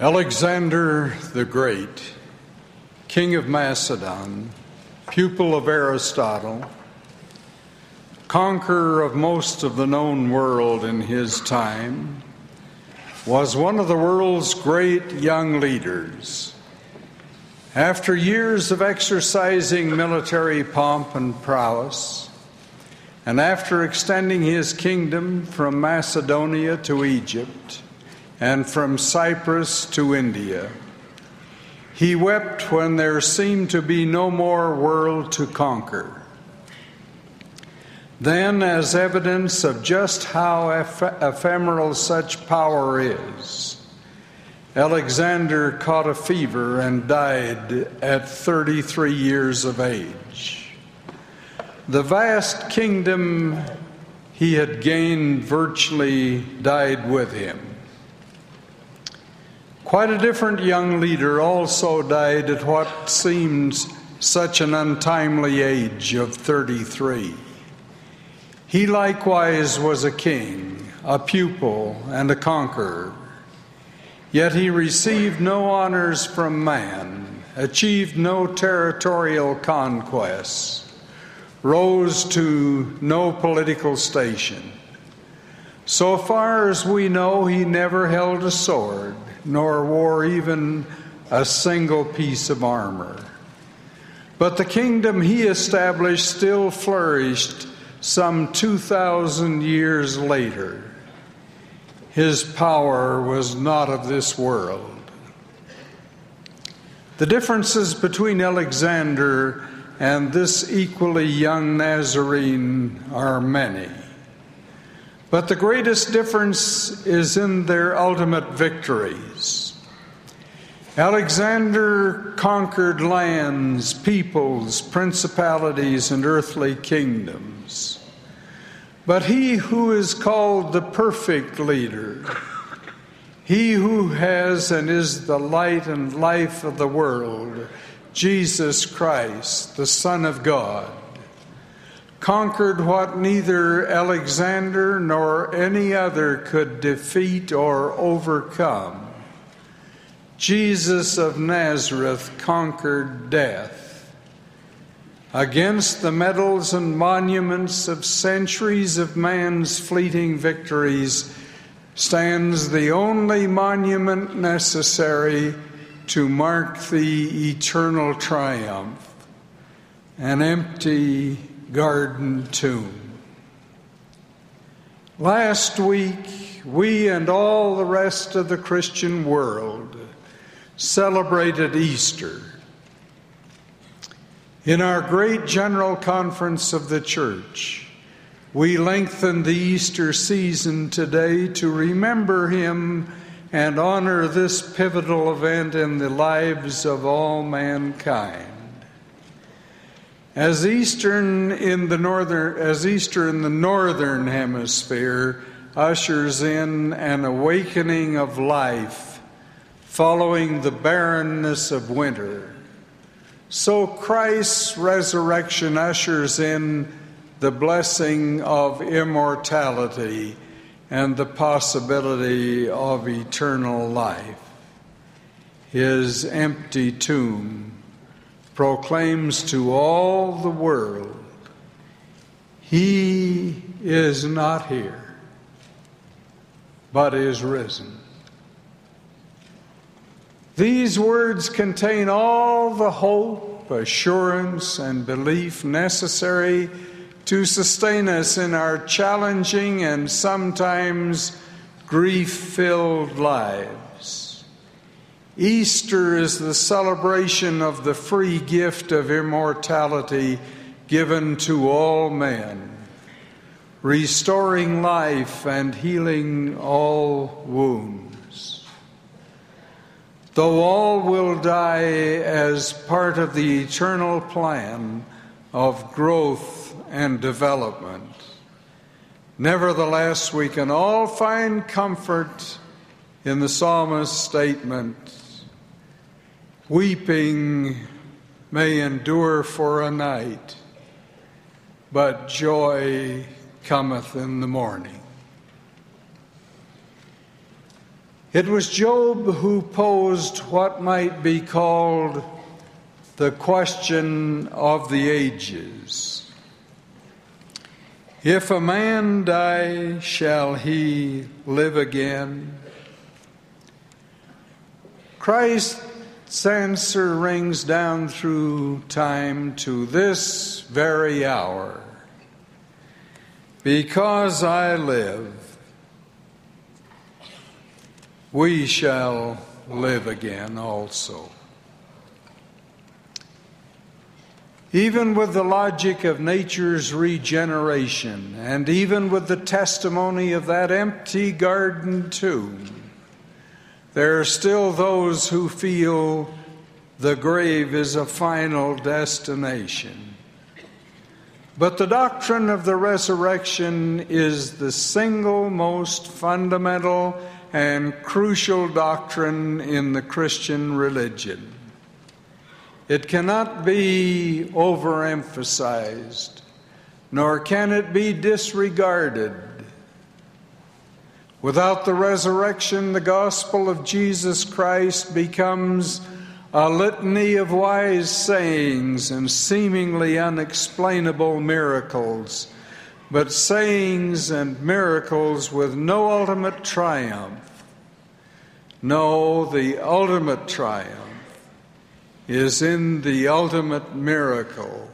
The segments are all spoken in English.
Alexander the Great, king of Macedon, pupil of Aristotle, conqueror of most of the known world in his time, was one of the world's great young leaders. After years of exercising military pomp and prowess, and after extending his kingdom from Macedonia to Egypt, and from Cyprus to India. He wept when there seemed to be no more world to conquer. Then, as evidence of just how eph- ephemeral such power is, Alexander caught a fever and died at 33 years of age. The vast kingdom he had gained virtually died with him. Quite a different young leader also died at what seems such an untimely age of 33. He likewise was a king, a pupil, and a conqueror. Yet he received no honors from man, achieved no territorial conquests, rose to no political station. So far as we know, he never held a sword nor wore even a single piece of armor. But the kingdom he established still flourished some 2,000 years later. His power was not of this world. The differences between Alexander and this equally young Nazarene are many. But the greatest difference is in their ultimate victories. Alexander conquered lands, peoples, principalities, and earthly kingdoms. But he who is called the perfect leader, he who has and is the light and life of the world, Jesus Christ, the Son of God, conquered what neither Alexander nor any other could defeat or overcome. Jesus of Nazareth conquered death. Against the medals and monuments of centuries of man's fleeting victories stands the only monument necessary to mark the eternal triumph an empty garden tomb. Last week, we and all the rest of the Christian world celebrated Easter. In our great general conference of the church, we lengthen the Easter season today to remember him and honor this pivotal event in the lives of all mankind. As Eastern in the northern as Easter in the northern hemisphere ushers in an awakening of life following the barrenness of winter, so Christ's resurrection ushers in the blessing of immortality and the possibility of eternal life. His empty tomb proclaims to all the world He is not here, but is risen. These words contain all the hope, assurance, and belief necessary to sustain us in our challenging and sometimes grief filled lives. Easter is the celebration of the free gift of immortality given to all men, restoring life and healing all wounds. Though all will die as part of the eternal plan of growth and development, nevertheless, we can all find comfort in the psalmist's statement Weeping may endure for a night, but joy cometh in the morning. It was Job who posed what might be called the question of the ages. If a man die, shall he live again? Christ's answer rings down through time to this very hour. Because I live, we shall live again also. Even with the logic of nature's regeneration, and even with the testimony of that empty garden tomb, there are still those who feel the grave is a final destination. But the doctrine of the resurrection is the single most fundamental and crucial doctrine in the Christian religion. It cannot be overemphasized, nor can it be disregarded. Without the resurrection, the gospel of Jesus Christ becomes a litany of wise sayings and seemingly unexplainable miracles but sayings and miracles with no ultimate triumph. No, the ultimate triumph is in the ultimate miracle.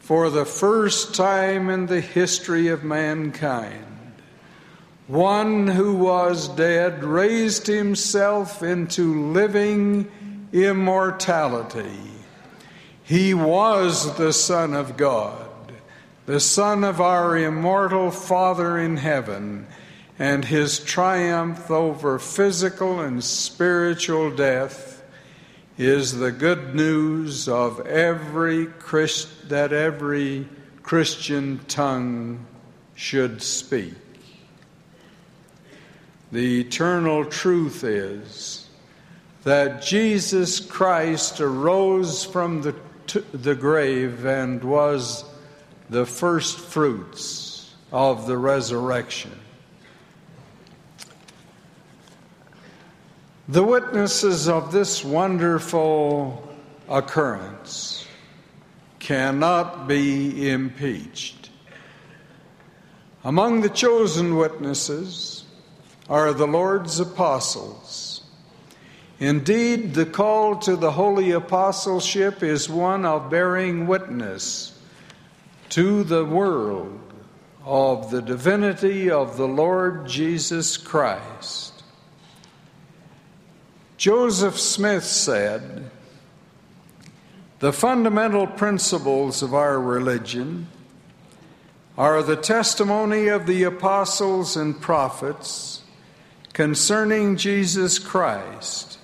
For the first time in the history of mankind, one who was dead raised himself into living immortality. He was the Son of God the Son of our immortal Father in heaven, and his triumph over physical and spiritual death is the good news of every Christ, that every Christian tongue should speak. The eternal truth is that Jesus Christ arose from the, the grave and was the first fruits of the resurrection. The witnesses of this wonderful occurrence cannot be impeached. Among the chosen witnesses are the Lord's apostles. Indeed, the call to the holy apostleship is one of bearing witness to the world of the divinity of the Lord Jesus Christ. Joseph Smith said, The fundamental principles of our religion are the testimony of the apostles and prophets concerning Jesus Christ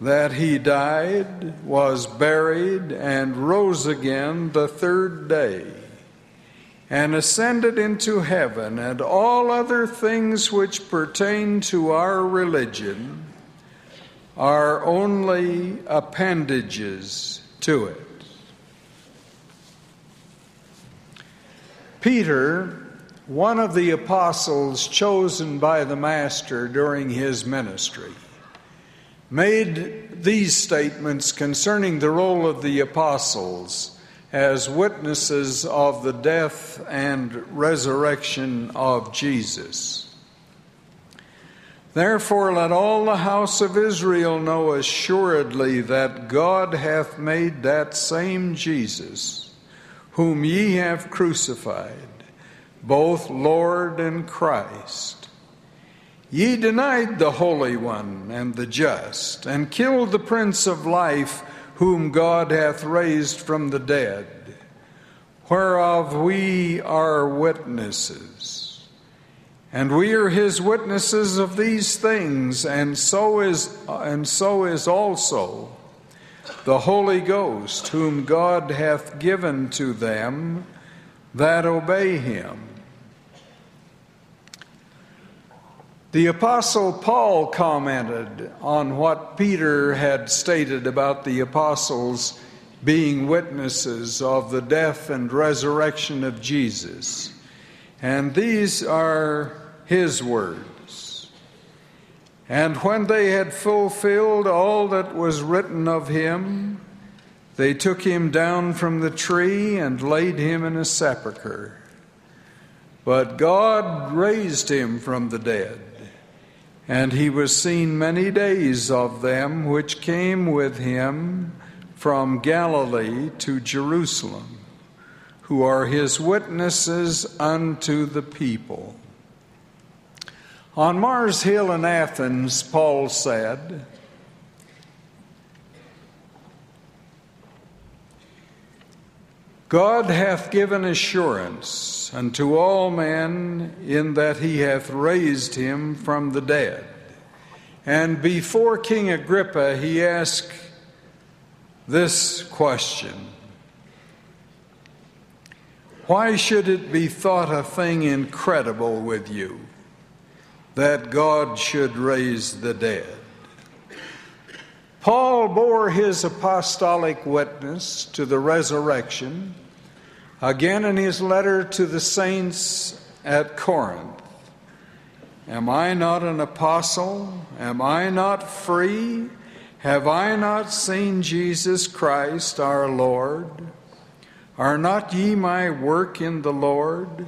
that he died, was buried, and rose again the third day, and ascended into heaven, and all other things which pertain to our religion are only appendages to it. Peter, one of the apostles chosen by the Master during his ministry, made these statements concerning the role of the apostles as witnesses of the death and resurrection of Jesus. Therefore, let all the house of Israel know assuredly that God hath made that same Jesus, whom ye have crucified, both Lord and Christ. Ye denied the Holy One and the just, and killed the Prince of Life, whom God hath raised from the dead, whereof we are witnesses. And we are his witnesses of these things, and so is, and so is also the Holy Ghost, whom God hath given to them that obey him. The Apostle Paul commented on what Peter had stated about the apostles being witnesses of the death and resurrection of Jesus. And these are his words. And when they had fulfilled all that was written of him, they took him down from the tree and laid him in a sepulchre. But God raised him from the dead, and he was seen many days of them which came with him from Galilee to Jerusalem, who are his witnesses unto the people. On Mars Hill in Athens, Paul said, God hath given assurance unto all men in that he hath raised him from the dead. And before King Agrippa, he asked this question Why should it be thought a thing incredible with you? that God should raise the dead. Paul bore his apostolic witness to the resurrection again in his letter to the saints at Corinth. Am I not an apostle? Am I not free? Have I not seen Jesus Christ our Lord? Are not ye my work in the Lord?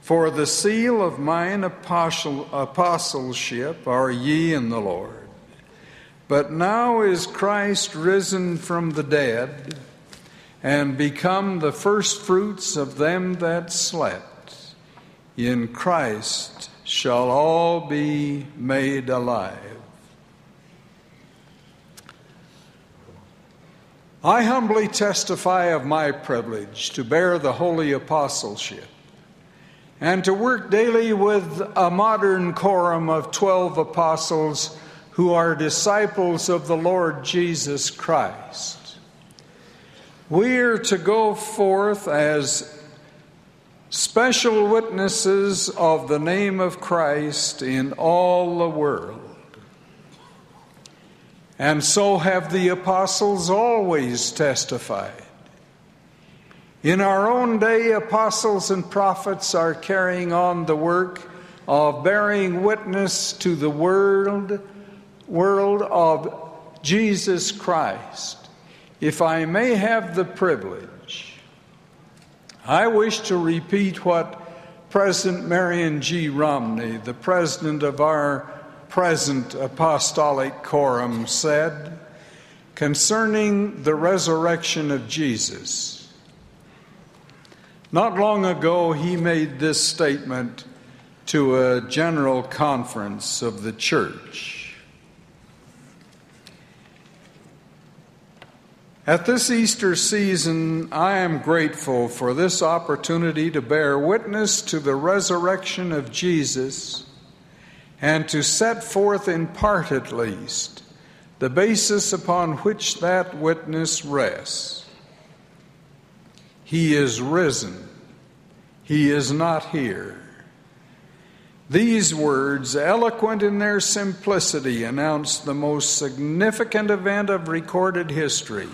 For the seal of mine apostleship are ye in the Lord. But now is Christ risen from the dead and become the firstfruits of them that slept. In Christ shall all be made alive. I humbly testify of my privilege to bear the holy apostleship and to work daily with a modern quorum of 12 apostles who are disciples of the Lord Jesus Christ. We are to go forth as special witnesses of the name of Christ in all the world. And so have the apostles always testified. In our own day, apostles and prophets are carrying on the work of bearing witness to the world, world of Jesus Christ. If I may have the privilege, I wish to repeat what President Marion G. Romney, the president of our present apostolic quorum, said concerning the resurrection of Jesus. Not long ago, he made this statement to a general conference of the church. At this Easter season, I am grateful for this opportunity to bear witness to the resurrection of Jesus and to set forth, in part at least, the basis upon which that witness rests. He is risen. He is not here. These words, eloquent in their simplicity, announce the most significant event of recorded history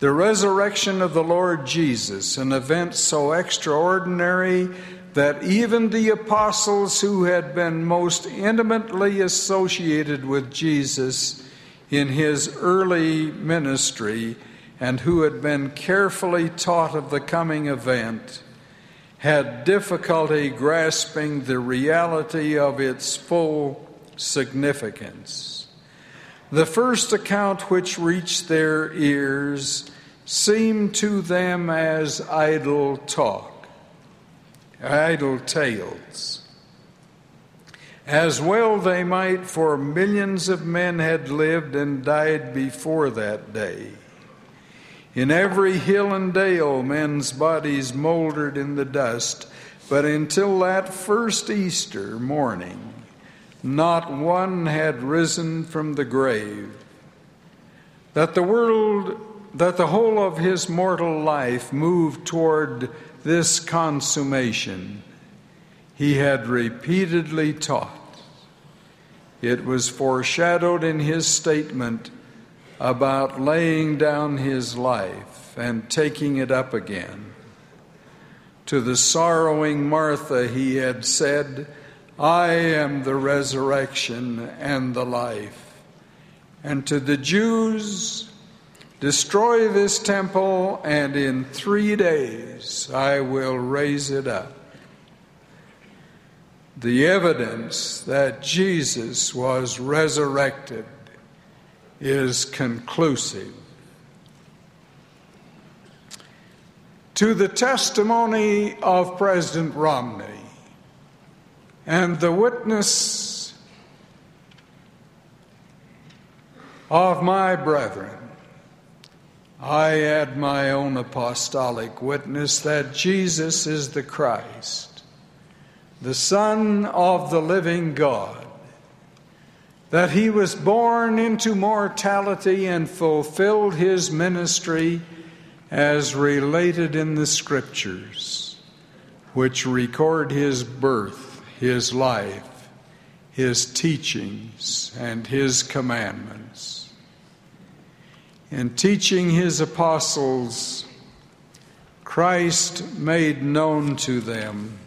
the resurrection of the Lord Jesus, an event so extraordinary that even the apostles who had been most intimately associated with Jesus in his early ministry and who had been carefully taught of the coming event had difficulty grasping the reality of its full significance. The first account which reached their ears seemed to them as idle talk, idle tales. As well they might, for millions of men had lived and died before that day. In every hill and dale, men's bodies mouldered in the dust, but until that first Easter morning, not one had risen from the grave. That the world, that the whole of his mortal life moved toward this consummation, he had repeatedly taught. It was foreshadowed in his statement about laying down his life and taking it up again. To the sorrowing Martha, he had said, I am the resurrection and the life. And to the Jews, destroy this temple, and in three days I will raise it up. The evidence that Jesus was resurrected is conclusive. To the testimony of President Romney and the witness of my brethren, I add my own apostolic witness that Jesus is the Christ, the Son of the living God that he was born into mortality and fulfilled his ministry as related in the scriptures, which record his birth, his life, his teachings, and his commandments. In teaching his apostles, Christ made known to them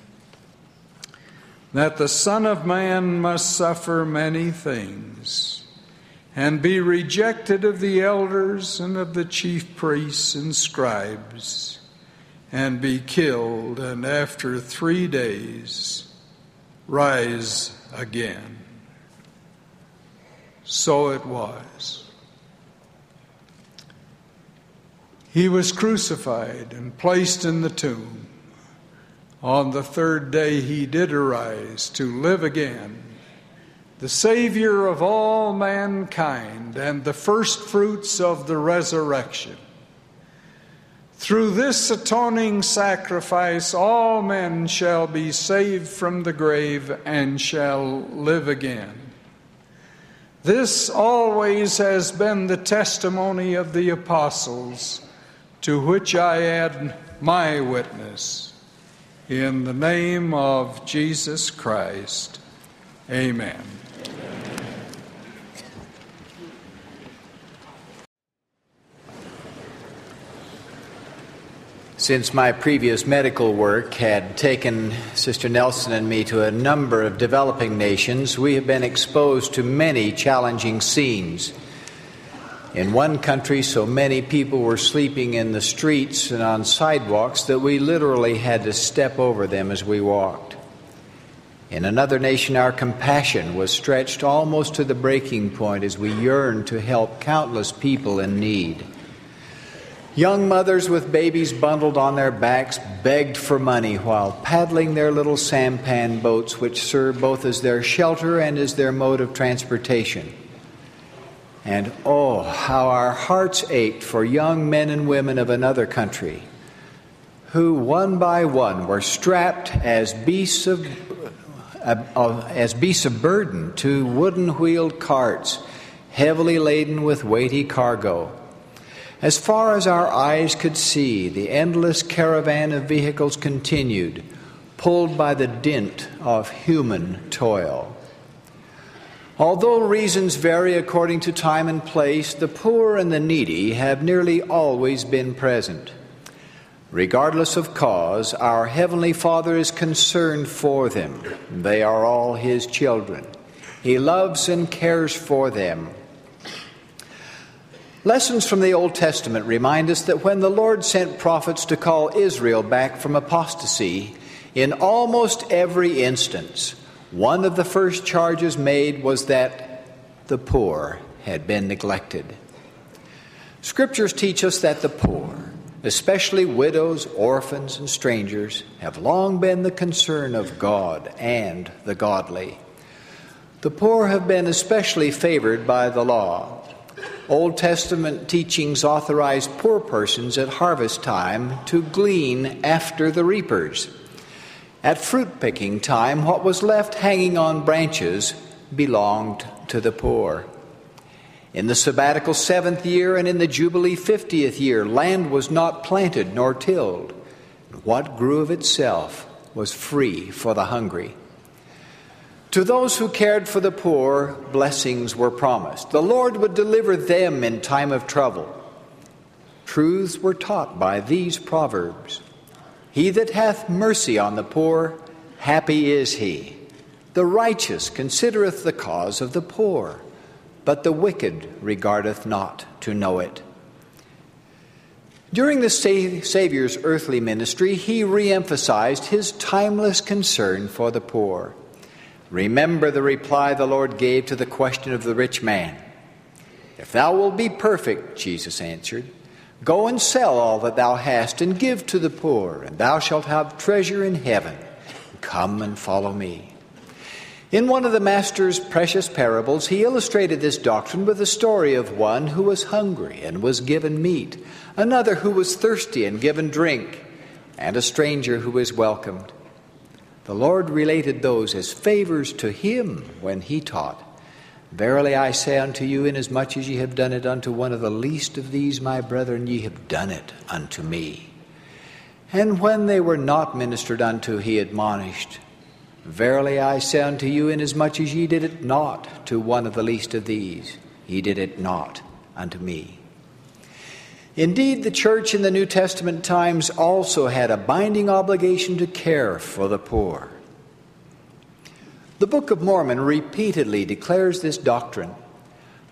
that the Son of Man must suffer many things and be rejected of the elders and of the chief priests and scribes and be killed, and after three days rise again. So it was. He was crucified and placed in the tomb. On the third day he did arise to live again, the Savior of all mankind and the firstfruits of the resurrection. Through this atoning sacrifice, all men shall be saved from the grave and shall live again. This always has been the testimony of the apostles, to which I add my witness. In the name of Jesus Christ, amen. Since my previous medical work had taken Sister Nelson and me to a number of developing nations, we have been exposed to many challenging scenes. In one country, so many people were sleeping in the streets and on sidewalks that we literally had to step over them as we walked. In another nation, our compassion was stretched almost to the breaking point as we yearned to help countless people in need. Young mothers with babies bundled on their backs begged for money while paddling their little sampan boats, which serve both as their shelter and as their mode of transportation. And oh, how our hearts ached for young men and women of another country who, one by one, were strapped as beasts of, as beasts of burden to wooden wheeled carts, heavily laden with weighty cargo. As far as our eyes could see, the endless caravan of vehicles continued, pulled by the dint of human toil. Although reasons vary according to time and place, the poor and the needy have nearly always been present. Regardless of cause, our Heavenly Father is concerned for them. They are all His children. He loves and cares for them. Lessons from the Old Testament remind us that when the Lord sent prophets to call Israel back from apostasy, in almost every instance, one of the first charges made was that the poor had been neglected. Scriptures teach us that the poor, especially widows, orphans, and strangers, have long been the concern of God and the godly. The poor have been especially favored by the law. Old Testament teachings authorized poor persons at harvest time to glean after the reapers. At fruit picking time, what was left hanging on branches belonged to the poor. In the sabbatical seventh year and in the Jubilee fiftieth year, land was not planted nor tilled. And what grew of itself was free for the hungry. To those who cared for the poor, blessings were promised. The Lord would deliver them in time of trouble. Truths were taught by these proverbs he that hath mercy on the poor, happy is he. The righteous considereth the cause of the poor, but the wicked regardeth not to know it. During the Savior's earthly ministry, he re emphasized his timeless concern for the poor. Remember the reply the Lord gave to the question of the rich man. If thou wilt be perfect, Jesus answered, go and sell all that thou hast and give to the poor, and thou shalt have treasure in heaven. Come and follow me. In one of the Master's precious parables, he illustrated this doctrine with the story of one who was hungry and was given meat another who was thirsty and given drink, and a stranger who was welcomed. The Lord related those as favors to him when he taught. Verily I say unto you, inasmuch as ye have done it unto one of the least of these my brethren, ye have done it unto me. And when they were not ministered unto, he admonished, Verily I say unto you, inasmuch as ye did it not to one of the least of these, ye did it not unto me. Indeed, the church in the New Testament times also had a binding obligation to care for the poor. The Book of Mormon repeatedly declares this doctrine.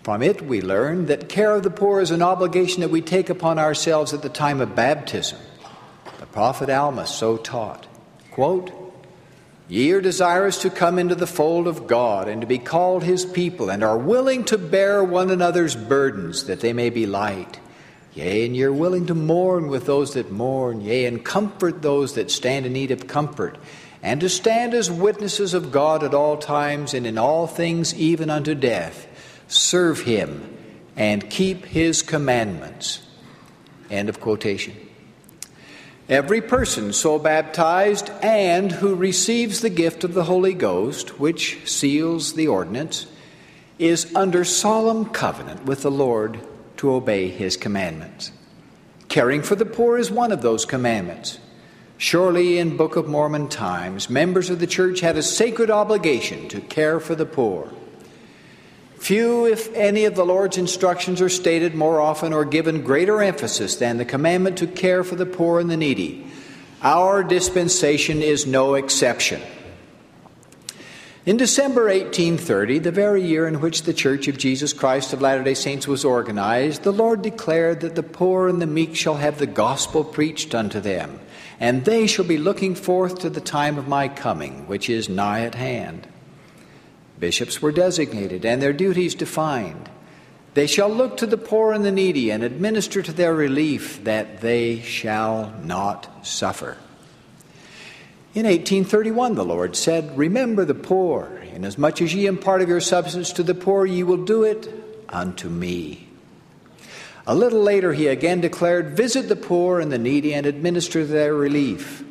From it, we learn that care of the poor is an obligation that we take upon ourselves at the time of baptism. The prophet Alma so taught. Quote, Ye are desirous to come into the fold of God and to be called his people, and are willing to bear one another's burdens, that they may be light. Yea, and you're willing to mourn with those that mourn, yea, and comfort those that stand in need of comfort, and to stand as witnesses of God at all times and in all things, even unto death. Serve Him and keep His commandments. End of quotation. Every person so baptized and who receives the gift of the Holy Ghost, which seals the ordinance, is under solemn covenant with the Lord to obey his commandments. Caring for the poor is one of those commandments. Surely, in Book of Mormon times, members of the church had a sacred obligation to care for the poor. Few, if any, of the Lord's instructions are stated more often or given greater emphasis than the commandment to care for the poor and the needy. Our dispensation is no exception. In December 1830, the very year in which the Church of Jesus Christ of Latter day Saints was organized, the Lord declared that the poor and the meek shall have the gospel preached unto them, and they shall be looking forth to the time of my coming, which is nigh at hand. Bishops were designated and their duties defined. They shall look to the poor and the needy and administer to their relief, that they shall not suffer. In 1831, the Lord said, Remember the poor, inasmuch as ye impart of your substance to the poor, ye will do it unto me. A little later, he again declared, Visit the poor and the needy and administer their relief.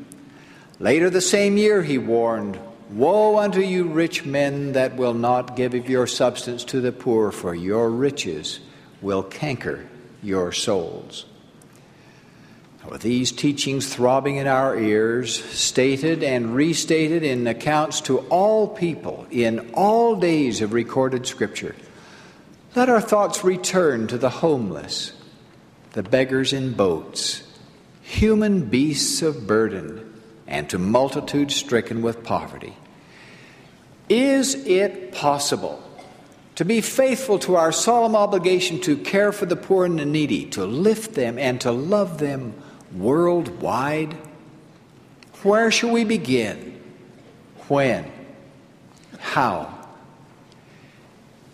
Later the same year, he warned, Woe unto you, rich men, that will not give of your substance to the poor, for your riches will canker your souls. With these teachings throbbing in our ears, stated and restated in accounts to all people in all days of recorded Scripture, let our thoughts return to the homeless, the beggars in boats, human beasts of burden, and to multitudes stricken with poverty. Is it possible to be faithful to our solemn obligation to care for the poor and the needy, to lift them and to love them? Worldwide? Where shall we begin? When? How?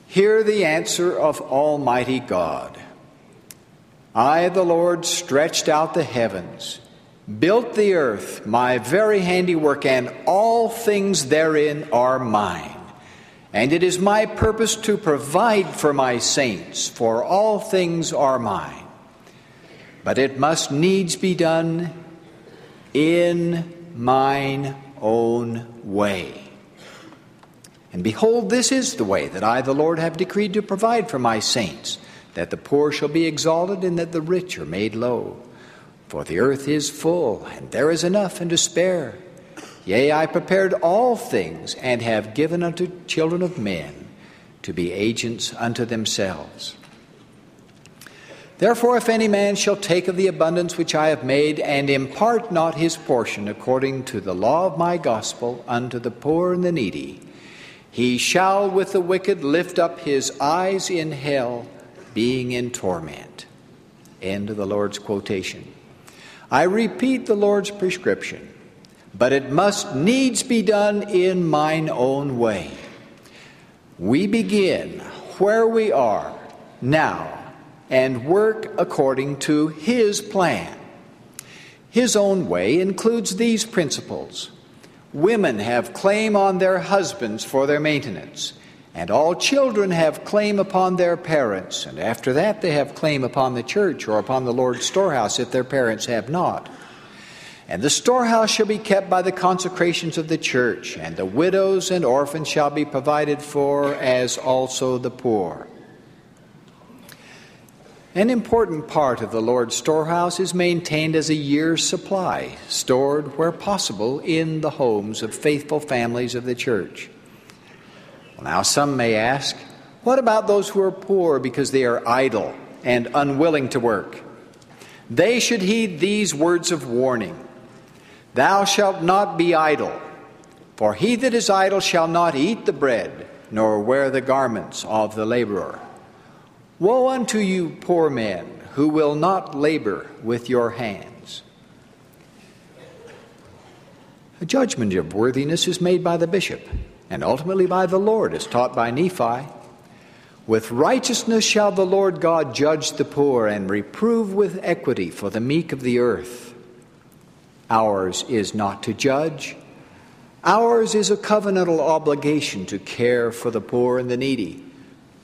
Hear the answer of Almighty God. I, the Lord, stretched out the heavens, built the earth, my very handiwork, and all things therein are mine. And it is my purpose to provide for my saints, for all things are mine but it must needs be done in mine own way. And behold, this is the way that I, the Lord, have decreed to provide for my saints, that the poor shall be exalted and that the rich are made low. For the earth is full, and there is enough and to spare. Yea, I prepared all things, and have given unto children of men to be agents unto themselves. Therefore, if any man shall take of the abundance which I have made, and impart not his portion according to the law of my gospel unto the poor and the needy, He shall with the wicked lift up his eyes in hell, being in torment. End of the Lord's quotation. I repeat the Lord's prescription, but it must needs be done in mine own way. We begin where we are now and work according to His plan. His own way includes these principles. Women have claim on their husbands for their maintenance, and all children have claim upon their parents, and after that they have claim upon the church or upon the Lord's storehouse if their parents have not. And the storehouse shall be kept by the consecrations of the church, and the widows and orphans shall be provided for, as also the poor. An important part of the Lord's storehouse is maintained as a year's supply, stored where possible in the homes of faithful families of the church. Well, now, some may ask, what about those who are poor because they are idle and unwilling to work? They should heed these words of warning Thou shalt not be idle, for he that is idle shall not eat the bread, nor wear the garments of the laborer. Woe unto you, poor men, who will not labor with your hands. A judgment of worthiness is made by the bishop, and ultimately by the Lord, as taught by Nephi. With righteousness shall the Lord God judge the poor, and reprove with equity for the meek of the earth. Ours is not to judge. Ours is a covenantal obligation to care for the poor and the needy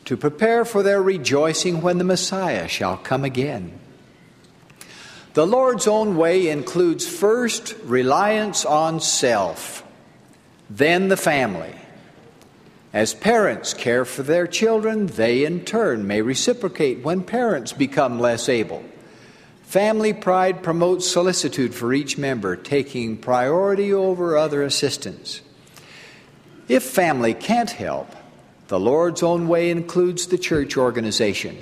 to prepare for their rejoicing when the Messiah shall come again. The Lord's own way includes first reliance on self, then the family. As parents care for their children, they in turn may reciprocate when parents become less able. Family pride promotes solicitude for each member, taking priority over other assistance. If family can't help, the Lord's own way includes the church organization.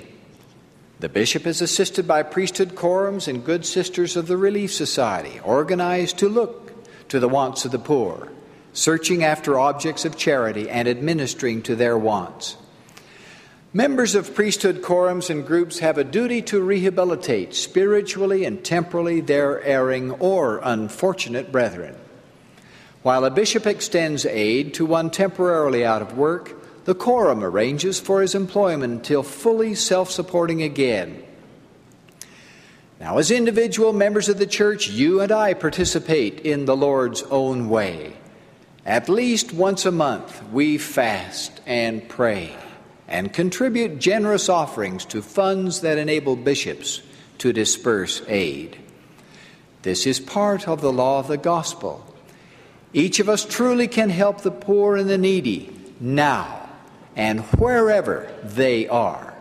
The bishop is assisted by priesthood quorums and good sisters of the Relief Society, organized to look to the wants of the poor, searching after objects of charity and administering to their wants. Members of priesthood quorums and groups have a duty to rehabilitate spiritually and temporally their erring or unfortunate brethren. While a bishop extends aid to one temporarily out of work, the quorum arranges for his employment until fully self supporting again. Now, as individual members of the church, you and I participate in the Lord's own way. At least once a month, we fast and pray and contribute generous offerings to funds that enable bishops to disperse aid. This is part of the law of the gospel. Each of us truly can help the poor and the needy now and wherever they are.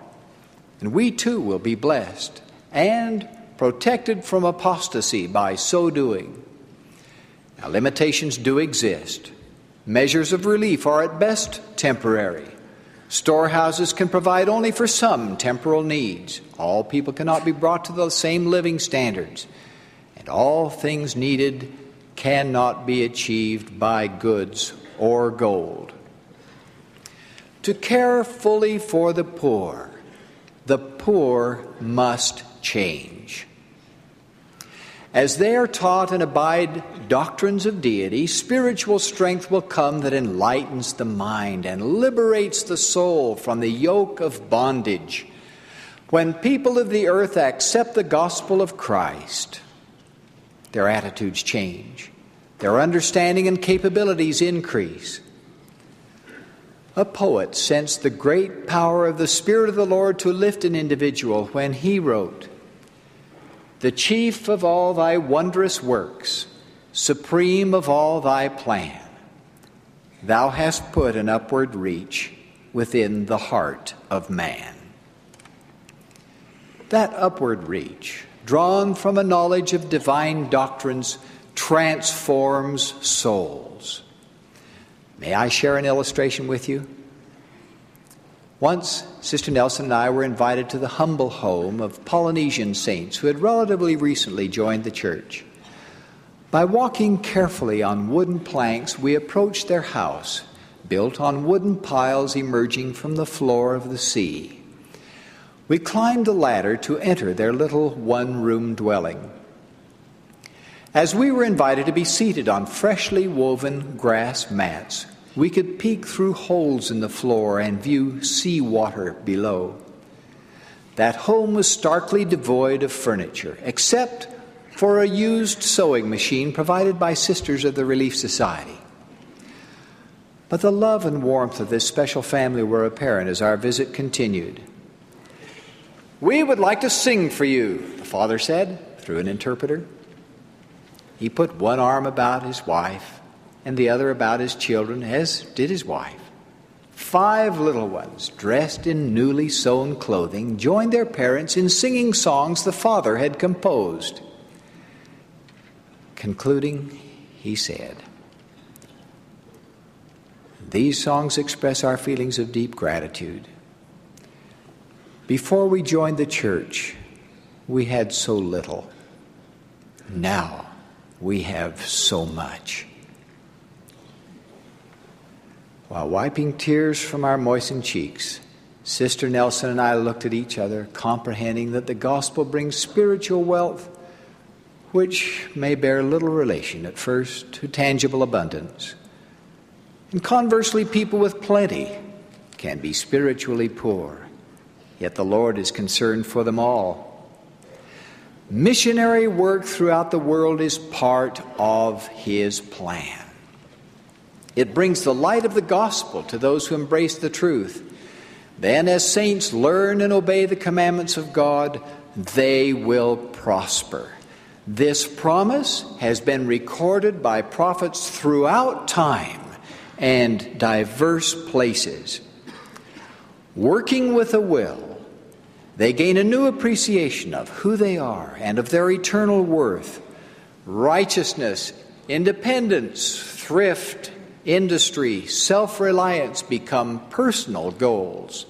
And we too will be blessed and protected from apostasy by so doing. Now, limitations do exist. Measures of relief are at best temporary. Storehouses can provide only for some temporal needs. All people cannot be brought to the same living standards. And all things needed cannot be achieved by goods or gold to care fully for the poor, the poor must change. As they are taught and abide doctrines of deity, spiritual strength will come that enlightens the mind and liberates the soul from the yoke of bondage. When people of the earth accept the gospel of Christ, their attitudes change, their understanding and capabilities increase a poet sensed the great power of the Spirit of the Lord to lift an individual when he wrote, The chief of all thy wondrous works, supreme of all thy plan, thou hast put an upward reach within the heart of man. That upward reach, drawn from a knowledge of divine doctrines, transforms souls. May I share an illustration with you? Once, Sister Nelson and I were invited to the humble home of Polynesian saints who had relatively recently joined the church. By walking carefully on wooden planks, we approached their house, built on wooden piles emerging from the floor of the sea. We climbed the ladder to enter their little one room dwelling. As we were invited to be seated on freshly woven grass mats, we could peek through holes in the floor and view sea water below. That home was starkly devoid of furniture, except for a used sewing machine provided by Sisters of the Relief Society. But the love and warmth of this special family were apparent as our visit continued. We would like to sing for you, the father said through an interpreter. He put one arm about his wife and the other about his children, as did his wife. Five little ones, dressed in newly sewn clothing, joined their parents in singing songs the father had composed. Concluding, he said, These songs express our feelings of deep gratitude. Before we joined the church, we had so little. Now, we have so much. While wiping tears from our moistened cheeks, Sister Nelson and I looked at each other, comprehending that the gospel brings spiritual wealth, which may bear little relation at first to tangible abundance. And conversely, people with plenty can be spiritually poor, yet the Lord is concerned for them all. Missionary work throughout the world is part of His plan. It brings the light of the gospel to those who embrace the truth. Then, as saints learn and obey the commandments of God, they will prosper. This promise has been recorded by prophets throughout time and diverse places. Working with a will, they gain a new appreciation of who they are and of their eternal worth. Righteousness, independence, thrift, industry, self reliance become personal goals.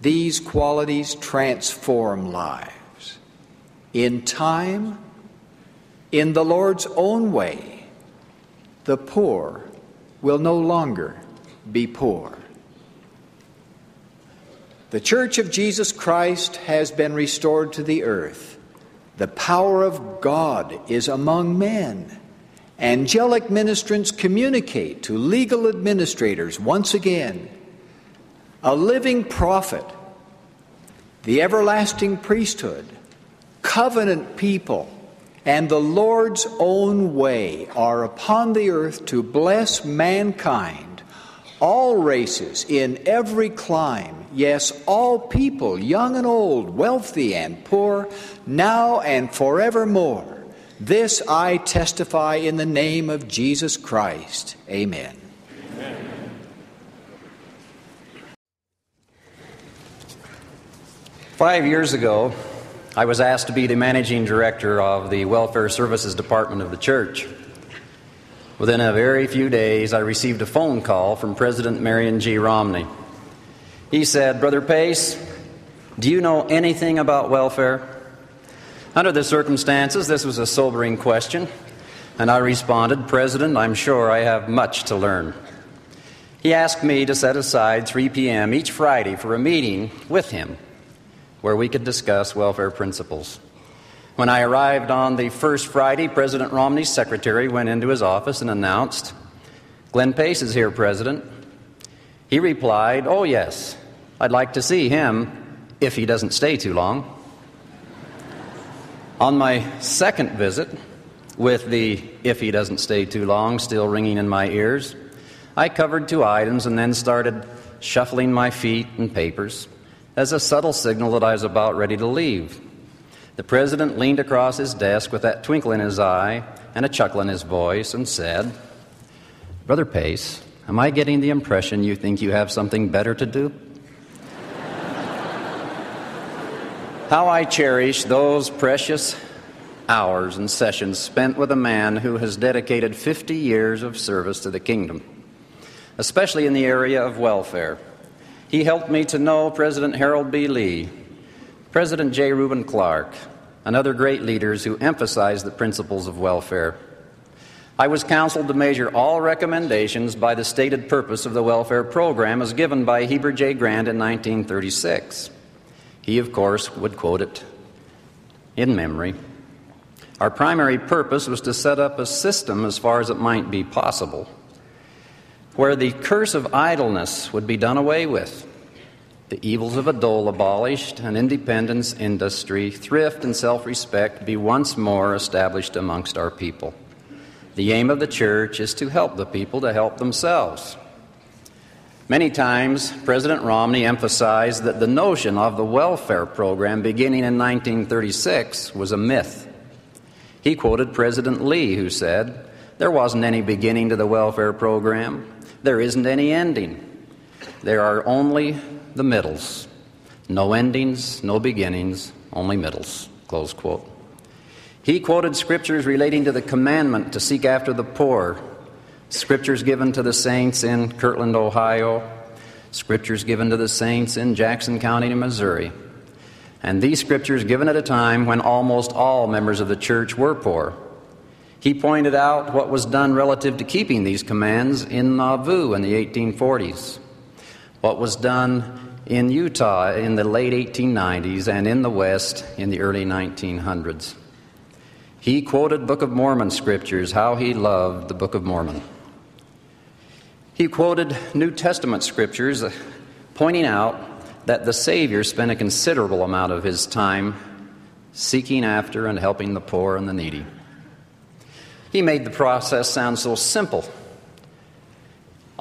These qualities transform lives. In time, in the Lord's own way, the poor will no longer be poor. The Church of Jesus Christ has been restored to the earth. The power of God is among men. Angelic ministrants communicate to legal administrators once again. A living prophet, the everlasting priesthood, covenant people, and the Lord's own way are upon the earth to bless mankind, all races in every clime yes, all people, young and old, wealthy and poor, now and forevermore. This I testify in the name of Jesus Christ. Amen. Five years ago, I was asked to be the managing director of the Welfare Services Department of the church. Within a very few days, I received a phone call from President Marion G. Romney. He said, Brother Pace, do you know anything about welfare? Under the circumstances, this was a sobering question, and I responded, President, I'm sure I have much to learn. He asked me to set aside 3 p.m. each Friday for a meeting with him where we could discuss welfare principles. When I arrived on the first Friday, President Romney's secretary went into his office and announced, Glenn Pace is here, President. He replied, Oh, yes, I'd like to see him if he doesn't stay too long. On my second visit, with the if he doesn't stay too long still ringing in my ears, I covered two items and then started shuffling my feet and papers as a subtle signal that I was about ready to leave. The president leaned across his desk with that twinkle in his eye and a chuckle in his voice and said, Brother Pace, Am I getting the impression you think you have something better to do? How I cherish those precious hours and sessions spent with a man who has dedicated 50 years of service to the kingdom, especially in the area of welfare. He helped me to know President Harold B. Lee, President J. Reuben Clark, and other great leaders who emphasized the principles of welfare. I was counseled to measure all recommendations by the stated purpose of the welfare program as given by Heber J. Grant in 1936. He, of course, would quote it in memory. Our primary purpose was to set up a system, as far as it might be possible, where the curse of idleness would be done away with, the evils of a dole abolished, and independence, industry, thrift, and self respect be once more established amongst our people. The aim of the church is to help the people to help themselves. Many times, President Romney emphasized that the notion of the welfare program beginning in 1936 was a myth. He quoted President Lee, who said, There wasn't any beginning to the welfare program, there isn't any ending. There are only the middles. No endings, no beginnings, only middles. Close quote. He quoted scriptures relating to the commandment to seek after the poor, scriptures given to the saints in Kirtland, Ohio, scriptures given to the saints in Jackson County, Missouri. And these scriptures given at a time when almost all members of the church were poor. He pointed out what was done relative to keeping these commands in Nauvoo in the 1840s, what was done in Utah in the late 1890s, and in the West in the early 1900s. He quoted Book of Mormon scriptures, how he loved the Book of Mormon. He quoted New Testament scriptures, pointing out that the Savior spent a considerable amount of his time seeking after and helping the poor and the needy. He made the process sound so simple.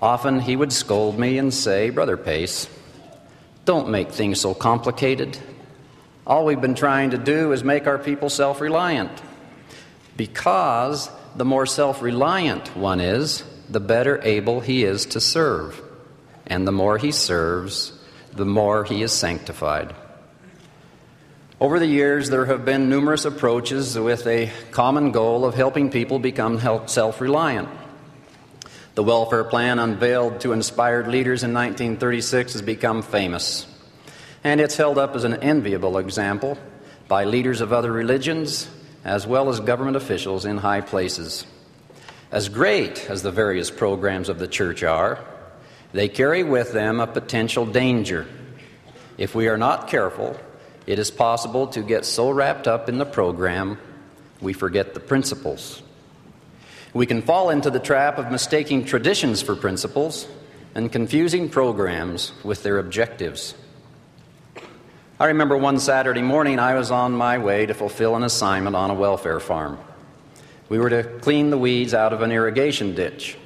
Often he would scold me and say, Brother Pace, don't make things so complicated. All we've been trying to do is make our people self reliant because the more self reliant one is, the better able he is to serve. And the more he serves, the more he is sanctified. Over the years, there have been numerous approaches with a common goal of helping people become self reliant. The welfare plan unveiled to inspired leaders in 1936 has become famous, and it's held up as an enviable example by leaders of other religions as well as government officials in high places. As great as the various programs of the church are, they carry with them a potential danger. If we are not careful, it is possible to get so wrapped up in the program we forget the principles. We can fall into the trap of mistaking traditions for principles and confusing programs with their objectives. I remember one Saturday morning I was on my way to fulfill an assignment on a welfare farm. We were to clean the weeds out of an irrigation ditch.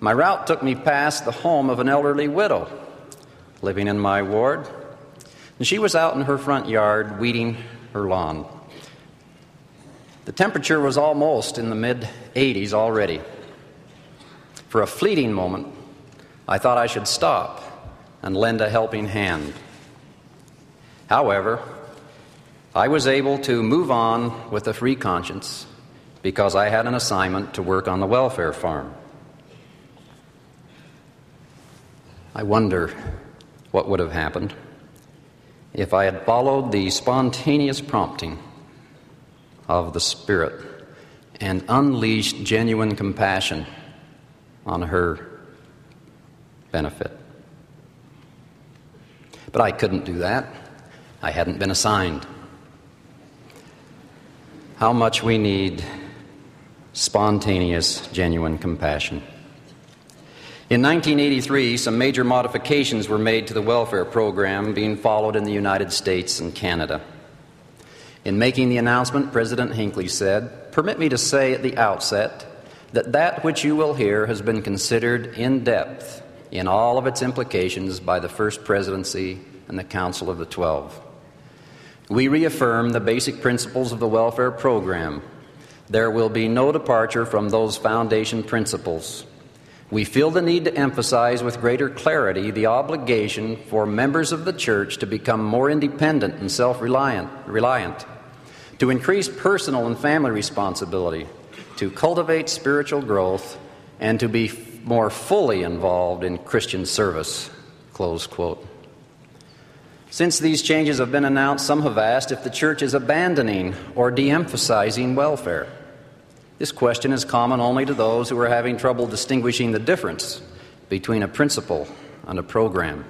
My route took me past the home of an elderly widow living in my ward, and she was out in her front yard weeding her lawn. The temperature was almost in the mid 80s already. For a fleeting moment, I thought I should stop and lend a helping hand. However, I was able to move on with a free conscience because I had an assignment to work on the welfare farm. I wonder what would have happened if I had followed the spontaneous prompting of the Spirit and unleashed genuine compassion on her benefit. But I couldn't do that. I hadn't been assigned. How much we need spontaneous, genuine compassion. In 1983, some major modifications were made to the welfare program being followed in the United States and Canada. In making the announcement, President Hinckley said, Permit me to say at the outset that that which you will hear has been considered in depth in all of its implications by the First Presidency and the Council of the Twelve. We reaffirm the basic principles of the welfare program. There will be no departure from those foundation principles. We feel the need to emphasize with greater clarity the obligation for members of the church to become more independent and self reliant, to increase personal and family responsibility, to cultivate spiritual growth, and to be more fully involved in Christian service. Close quote. Since these changes have been announced, some have asked if the church is abandoning or de emphasizing welfare. This question is common only to those who are having trouble distinguishing the difference between a principle and a program.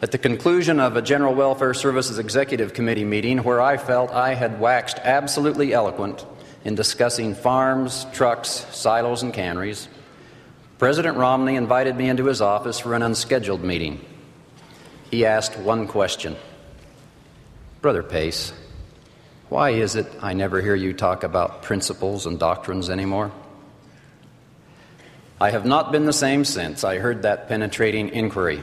At the conclusion of a General Welfare Services Executive Committee meeting, where I felt I had waxed absolutely eloquent in discussing farms, trucks, silos, and canneries, President Romney invited me into his office for an unscheduled meeting. He asked one question Brother Pace, why is it I never hear you talk about principles and doctrines anymore? I have not been the same since I heard that penetrating inquiry.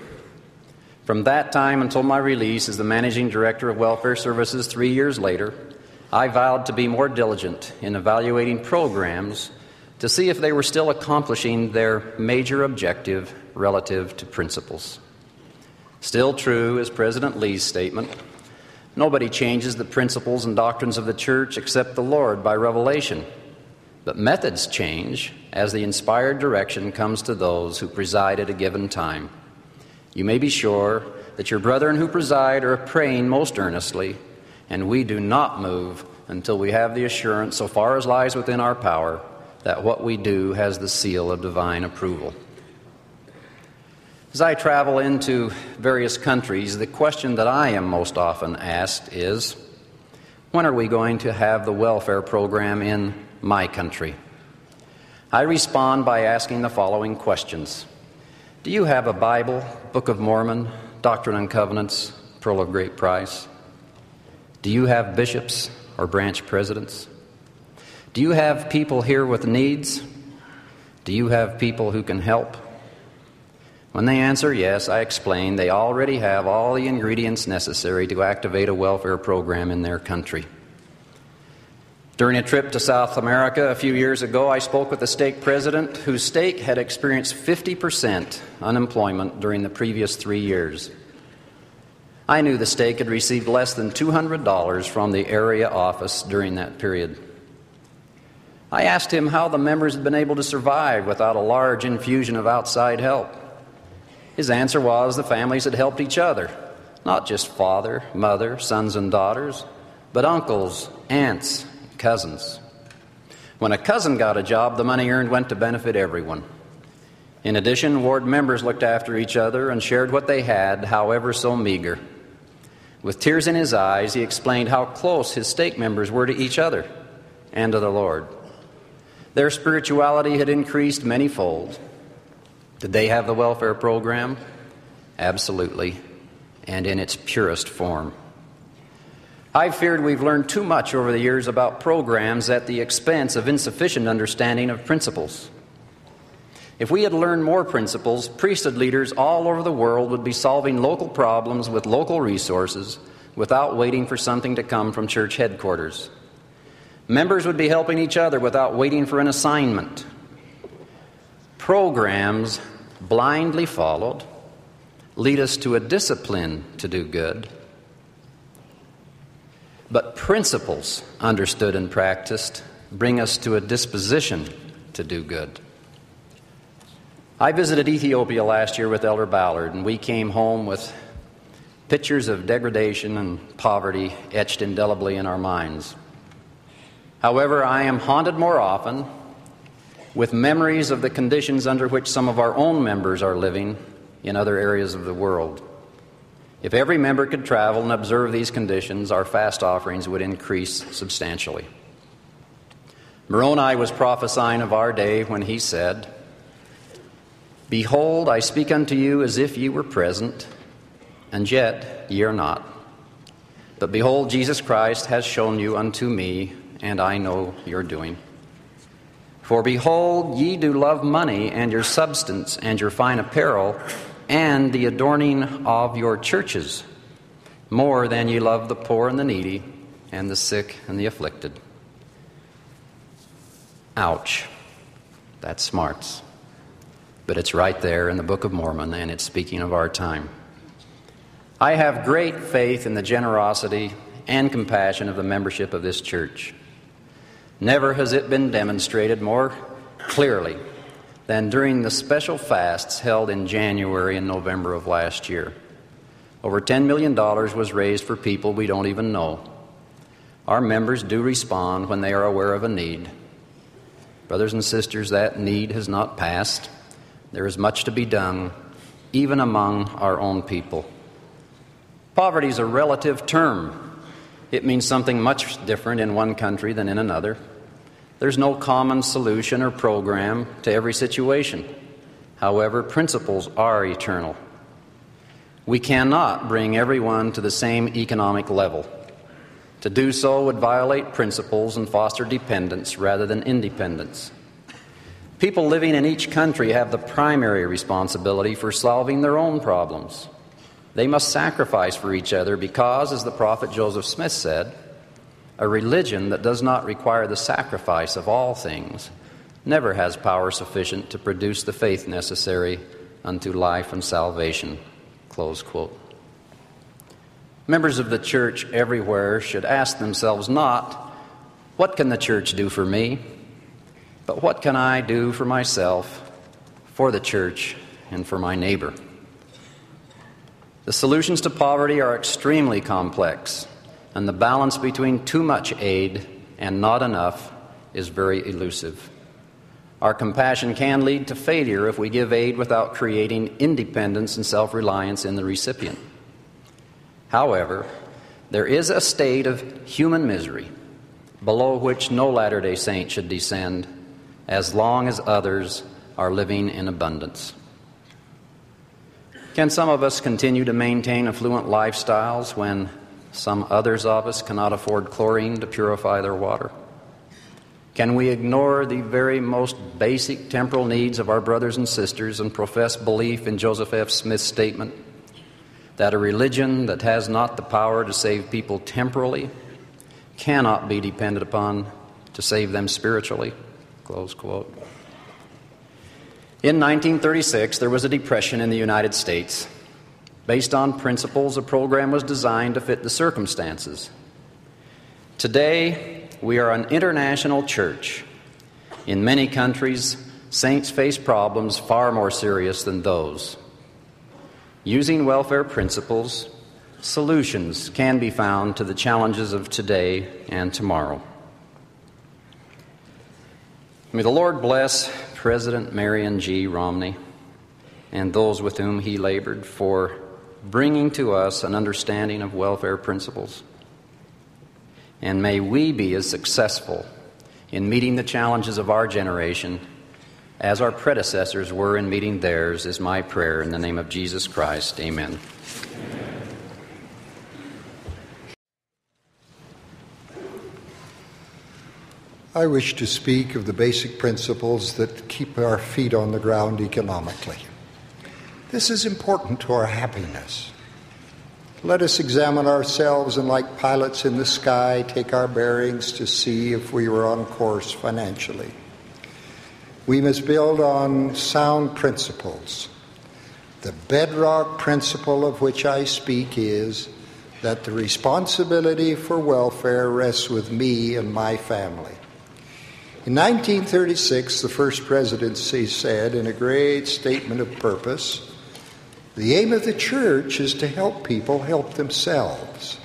From that time until my release as the managing director of Welfare Services three years later, I vowed to be more diligent in evaluating programs to see if they were still accomplishing their major objective relative to principles. Still true is President Lee's statement nobody changes the principles and doctrines of the church except the Lord by revelation. But methods change as the inspired direction comes to those who preside at a given time. You may be sure that your brethren who preside are praying most earnestly, and we do not move until we have the assurance, so far as lies within our power, that what we do has the seal of divine approval. As I travel into various countries, the question that I am most often asked is when are we going to have the welfare program in my country? I respond by asking the following questions Do you have a Bible, Book of Mormon, Doctrine and Covenants, Pearl of Great Price? Do you have bishops or branch presidents? Do you have people here with needs? Do you have people who can help? When they answer yes, I explain they already have all the ingredients necessary to activate a welfare program in their country. During a trip to South America a few years ago, I spoke with a stake president whose stake had experienced 50% unemployment during the previous three years. I knew the stake had received less than $200 from the area office during that period. I asked him how the members had been able to survive without a large infusion of outside help. His answer was the families had helped each other, not just father, mother, sons, and daughters, but uncles, aunts, cousins. When a cousin got a job, the money earned went to benefit everyone. In addition, ward members looked after each other and shared what they had, however so meager. With tears in his eyes, he explained how close his stake members were to each other and to the Lord. Their spirituality had increased many fold. Did they have the welfare program? Absolutely, and in its purest form. I've feared we've learned too much over the years about programs at the expense of insufficient understanding of principles. If we had learned more principles, priesthood leaders all over the world would be solving local problems with local resources without waiting for something to come from church headquarters. Members would be helping each other without waiting for an assignment. Programs blindly followed lead us to a discipline to do good. But principles understood and practiced bring us to a disposition to do good. I visited Ethiopia last year with Elder Ballard, and we came home with pictures of degradation and poverty etched indelibly in our minds. However, I am haunted more often with memories of the conditions under which some of our own members are living in other areas of the world. If every member could travel and observe these conditions, our fast offerings would increase substantially. Moroni was prophesying of our day when he said, Behold, I speak unto you as if ye were present, and yet ye are not. But behold, Jesus Christ has shown you unto me and I know your doing. For behold, ye do love money and your substance and your fine apparel and the adorning of your churches more than ye love the poor and the needy and the sick and the afflicted. Ouch. That smarts. But it's right there in the Book of Mormon, and it's speaking of our time. I have great faith in the generosity and compassion of the membership of this church. Never has it been demonstrated more clearly than during the special fasts held in January and November of last year. Over $10 million was raised for people we don't even know. Our members do respond when they are aware of a need. Brothers and sisters, that need has not passed. There is much to be done, even among our own people. Poverty is a relative term. It means something much different in one country than in another. There's no common solution or program to every situation. However, principles are eternal. We cannot bring everyone to the same economic level. To do so would violate principles and foster dependence rather than independence. People living in each country have the primary responsibility for solving their own problems. They must sacrifice for each other because, as the prophet Joseph Smith said, a religion that does not require the sacrifice of all things never has power sufficient to produce the faith necessary unto life and salvation. Close quote. Members of the church everywhere should ask themselves not, what can the church do for me? But what can I do for myself, for the church, and for my neighbor? The solutions to poverty are extremely complex, and the balance between too much aid and not enough is very elusive. Our compassion can lead to failure if we give aid without creating independence and self reliance in the recipient. However, there is a state of human misery below which no Latter day Saint should descend as long as others are living in abundance. Can some of us continue to maintain affluent lifestyles when some others of us cannot afford chlorine to purify their water? Can we ignore the very most basic temporal needs of our brothers and sisters and profess belief in Joseph F. Smith's statement that a religion that has not the power to save people temporally cannot be depended upon to save them spiritually? Close quote. In 1936, there was a depression in the United States. Based on principles, a program was designed to fit the circumstances. Today, we are an international church. In many countries, saints face problems far more serious than those. Using welfare principles, solutions can be found to the challenges of today and tomorrow. May the Lord bless President Marion G. Romney and those with whom he labored for bringing to us an understanding of welfare principles. And may we be as successful in meeting the challenges of our generation as our predecessors were in meeting theirs, is my prayer in the name of Jesus Christ. Amen. I wish to speak of the basic principles that keep our feet on the ground economically. This is important to our happiness. Let us examine ourselves and, like pilots in the sky, take our bearings to see if we were on course financially. We must build on sound principles. The bedrock principle of which I speak is that the responsibility for welfare rests with me and my family. In 1936, the first presidency said in a great statement of purpose the aim of the church is to help people help themselves.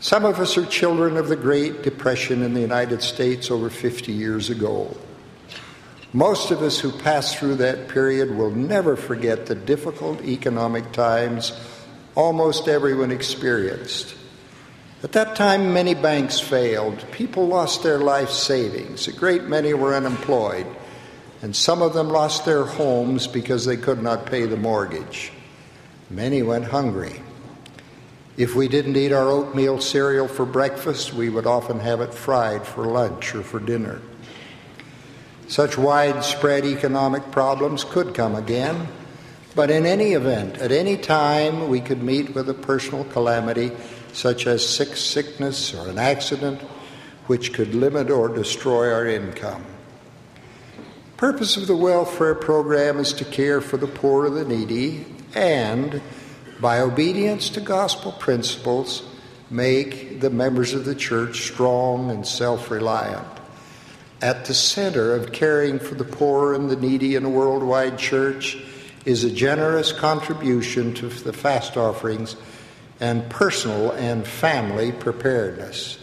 Some of us are children of the Great Depression in the United States over 50 years ago. Most of us who passed through that period will never forget the difficult economic times almost everyone experienced. At that time, many banks failed. People lost their life savings. A great many were unemployed and some of them lost their homes because they could not pay the mortgage. Many went hungry. If we didn't eat our oatmeal cereal for breakfast, we would often have it fried for lunch or for dinner. Such widespread economic problems could come again, but in any event, at any time, we could meet with a personal calamity such as sick sickness or an accident which could limit or destroy our income purpose of the welfare program is to care for the poor and the needy and by obedience to gospel principles make the members of the church strong and self-reliant. At the center of caring for the poor and the needy in a worldwide church is a generous contribution to the fast offerings and personal and family preparedness.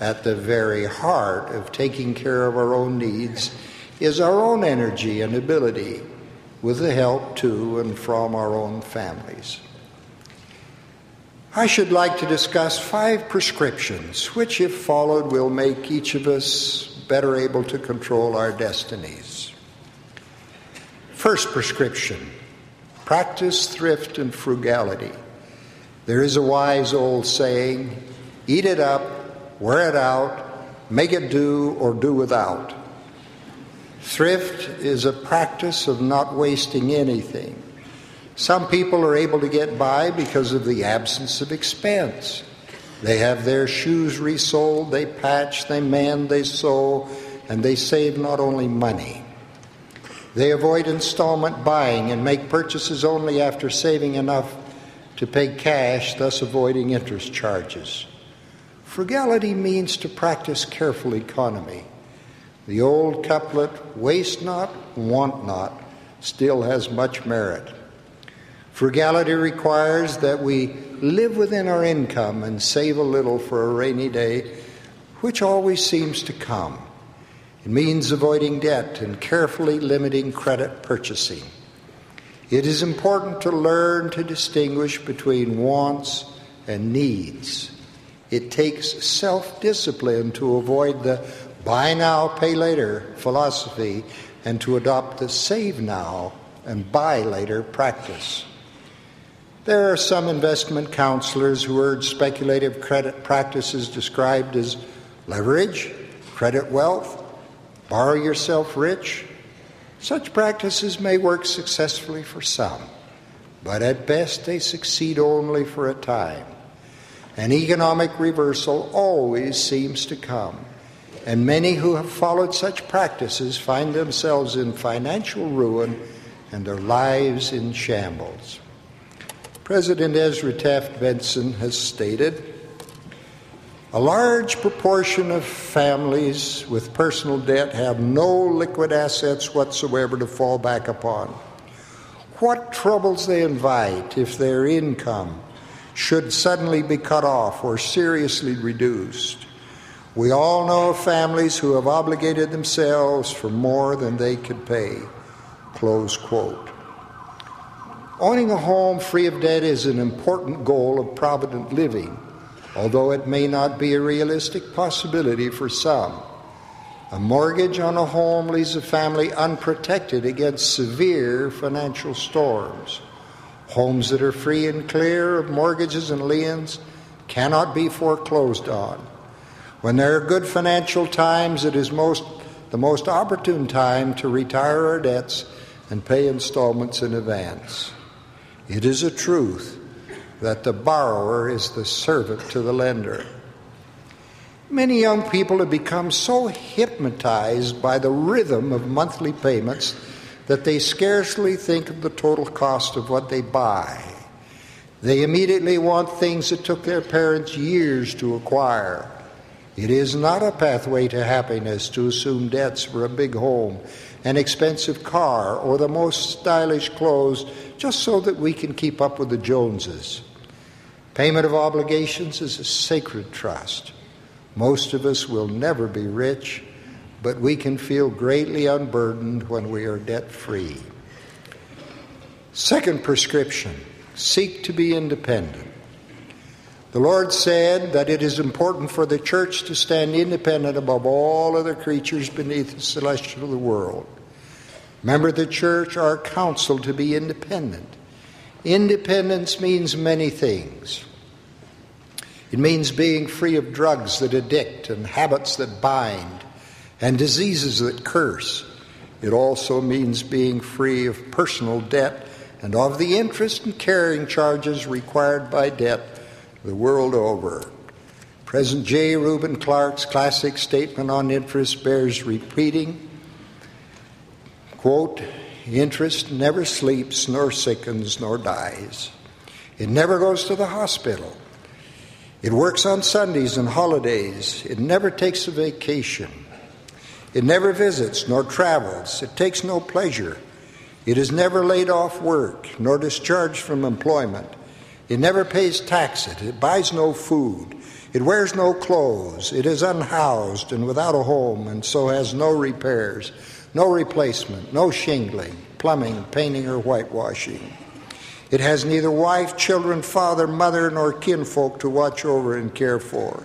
At the very heart of taking care of our own needs is our own energy and ability, with the help to and from our own families. I should like to discuss five prescriptions, which, if followed, will make each of us better able to control our destinies. First prescription practice thrift and frugality. There is a wise old saying eat it up, wear it out, make it do, or do without. Thrift is a practice of not wasting anything. Some people are able to get by because of the absence of expense. They have their shoes resoled, they patch, they mend, they sew, and they save not only money. They avoid installment buying and make purchases only after saving enough to pay cash, thus avoiding interest charges. Frugality means to practice careful economy. The old couplet, waste not, want not, still has much merit. Frugality requires that we live within our income and save a little for a rainy day, which always seems to come. It means avoiding debt and carefully limiting credit purchasing. It is important to learn to distinguish between wants and needs. It takes self discipline to avoid the buy now, pay later philosophy and to adopt the save now and buy later practice. There are some investment counselors who urge speculative credit practices described as leverage, credit wealth, borrow yourself rich. Such practices may work successfully for some, but at best they succeed only for a time. An economic reversal always seems to come, and many who have followed such practices find themselves in financial ruin and their lives in shambles. President Ezra Taft Benson has stated a large proportion of families with personal debt have no liquid assets whatsoever to fall back upon. What troubles they invite if their income should suddenly be cut off or seriously reduced. We all know of families who have obligated themselves for more than they could pay. Close quote. Owning a home free of debt is an important goal of provident living, although it may not be a realistic possibility for some. A mortgage on a home leaves a family unprotected against severe financial storms. Homes that are free and clear of mortgages and liens cannot be foreclosed on. When there are good financial times, it is most, the most opportune time to retire our debts and pay installments in advance. It is a truth that the borrower is the servant to the lender. Many young people have become so hypnotized by the rhythm of monthly payments that they scarcely think of the total cost of what they buy. They immediately want things that took their parents years to acquire. It is not a pathway to happiness to assume debts for a big home, an expensive car, or the most stylish clothes just so that we can keep up with the Joneses. Payment of obligations is a sacred trust. Most of us will never be rich, but we can feel greatly unburdened when we are debt free. Second prescription seek to be independent. The Lord said that it is important for the church to stand independent above all other creatures beneath the celestial world. Member of the church are counseled to be independent. Independence means many things. It means being free of drugs that addict and habits that bind and diseases that curse. It also means being free of personal debt and of the interest and carrying charges required by debt the world over. President J. Reuben Clark's classic statement on interest bears repeating. Quote, interest never sleeps, nor sickens, nor dies. It never goes to the hospital. It works on Sundays and holidays. It never takes a vacation. It never visits nor travels. It takes no pleasure. It is never laid off work nor discharged from employment. It never pays taxes. It buys no food. It wears no clothes. It is unhoused and without a home, and so has no repairs, no replacement, no shingling, plumbing, painting, or whitewashing. It has neither wife, children, father, mother, nor kinfolk to watch over and care for.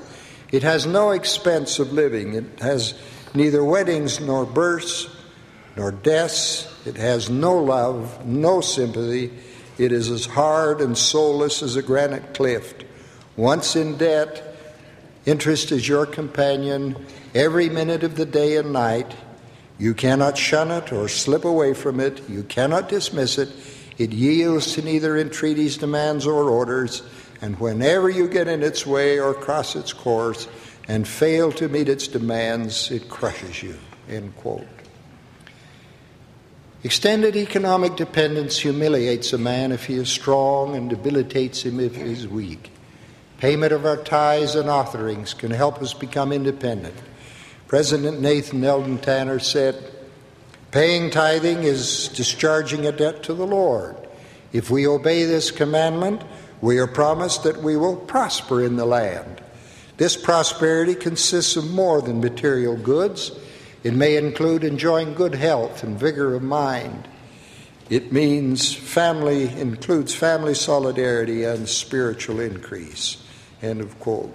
It has no expense of living. It has neither weddings nor births nor deaths. It has no love, no sympathy. It is as hard and soulless as a granite cliff. Once in debt, interest is your companion every minute of the day and night. You cannot shun it or slip away from it. You cannot dismiss it. It yields to neither entreaties, demands, or orders, and whenever you get in its way or cross its course and fail to meet its demands, it crushes you. End quote. Extended economic dependence humiliates a man if he is strong and debilitates him if he is weak. Payment of our tithes and offerings can help us become independent. President Nathan Eldon Tanner said, Paying tithing is discharging a debt to the Lord. If we obey this commandment, we are promised that we will prosper in the land. This prosperity consists of more than material goods. It may include enjoying good health and vigor of mind. It means family includes family solidarity and spiritual increase. End of quote.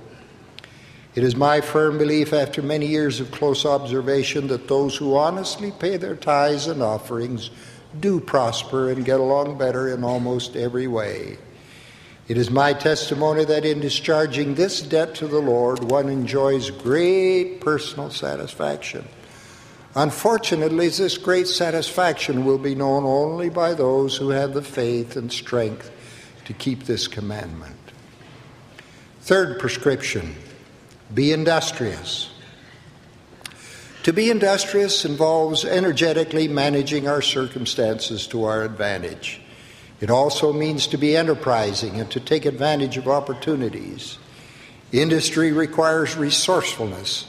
It is my firm belief, after many years of close observation, that those who honestly pay their tithes and offerings do prosper and get along better in almost every way. It is my testimony that in discharging this debt to the Lord, one enjoys great personal satisfaction. Unfortunately, this great satisfaction will be known only by those who have the faith and strength to keep this commandment. Third prescription be industrious. To be industrious involves energetically managing our circumstances to our advantage. It also means to be enterprising and to take advantage of opportunities. Industry requires resourcefulness.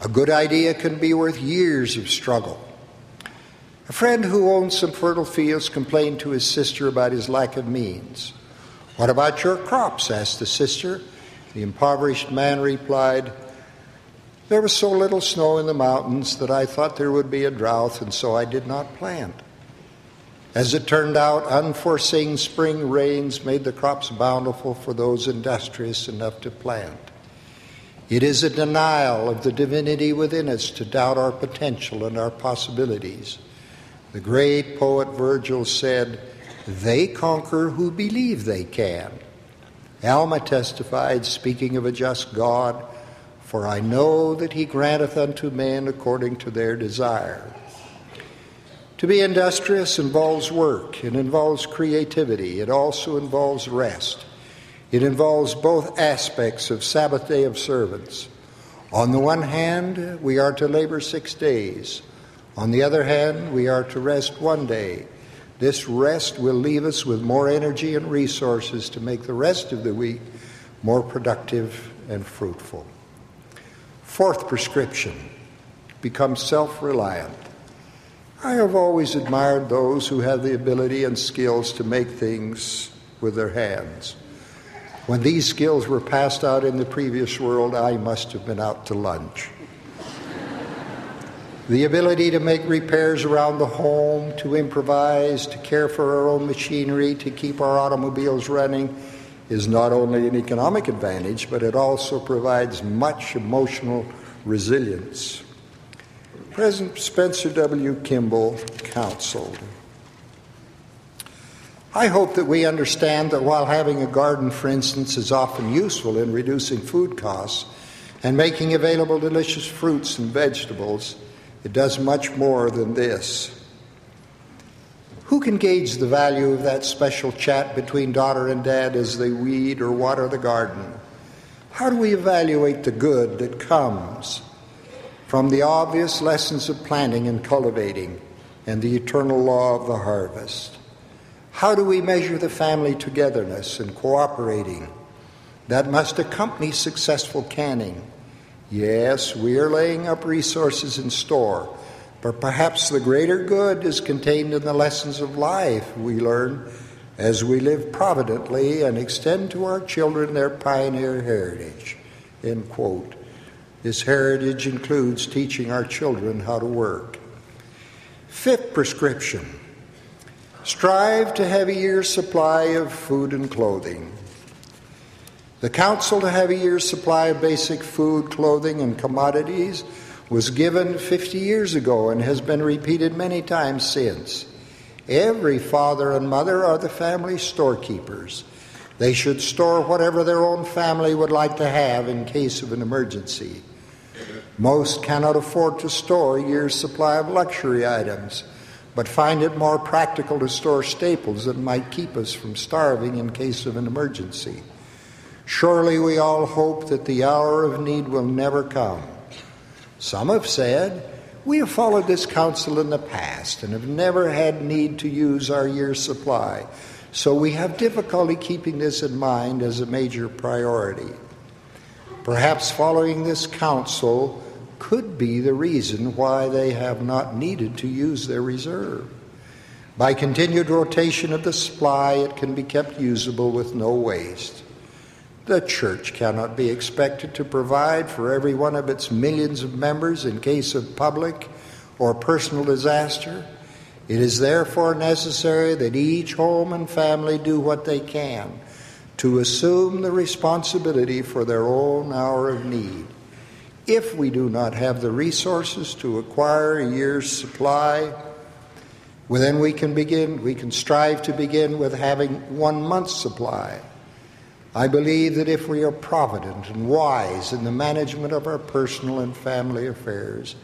A good idea can be worth years of struggle. A friend who owned some fertile fields complained to his sister about his lack of means. What about your crops? asked the sister. The impoverished man replied, There was so little snow in the mountains that I thought there would be a drought, and so I did not plant. As it turned out, unforeseen spring rains made the crops bountiful for those industrious enough to plant. It is a denial of the divinity within us to doubt our potential and our possibilities. The great poet Virgil said, They conquer who believe they can. Alma testified, speaking of a just God, For I know that he granteth unto men according to their desire. To be industrious involves work, it involves creativity, it also involves rest. It involves both aspects of Sabbath day of servants. On the one hand, we are to labor six days. On the other hand, we are to rest one day. This rest will leave us with more energy and resources to make the rest of the week more productive and fruitful. Fourth prescription become self reliant. I have always admired those who have the ability and skills to make things with their hands. When these skills were passed out in the previous world, I must have been out to lunch the ability to make repairs around the home, to improvise, to care for our own machinery, to keep our automobiles running is not only an economic advantage, but it also provides much emotional resilience. President Spencer W. Kimball counseled. I hope that we understand that while having a garden, for instance, is often useful in reducing food costs and making available delicious fruits and vegetables, it does much more than this. Who can gauge the value of that special chat between daughter and dad as they weed or water the garden? How do we evaluate the good that comes from the obvious lessons of planting and cultivating and the eternal law of the harvest? How do we measure the family togetherness and cooperating that must accompany successful canning? Yes, we are laying up resources in store, but perhaps the greater good is contained in the lessons of life we learn as we live providently and extend to our children their pioneer heritage. End quote. This heritage includes teaching our children how to work. Fifth prescription strive to have a year's supply of food and clothing. The counsel to have a year's supply of basic food, clothing, and commodities was given 50 years ago and has been repeated many times since. Every father and mother are the family storekeepers. They should store whatever their own family would like to have in case of an emergency. Most cannot afford to store a year's supply of luxury items, but find it more practical to store staples that might keep us from starving in case of an emergency. Surely we all hope that the hour of need will never come. Some have said, We have followed this counsel in the past and have never had need to use our year's supply, so we have difficulty keeping this in mind as a major priority. Perhaps following this counsel could be the reason why they have not needed to use their reserve. By continued rotation of the supply, it can be kept usable with no waste. The church cannot be expected to provide for every one of its millions of members in case of public or personal disaster. It is therefore necessary that each home and family do what they can to assume the responsibility for their own hour of need. If we do not have the resources to acquire a year's supply, well, then we can begin, we can strive to begin with having one month's supply. I believe that if we are provident and wise in the management of our personal and family affairs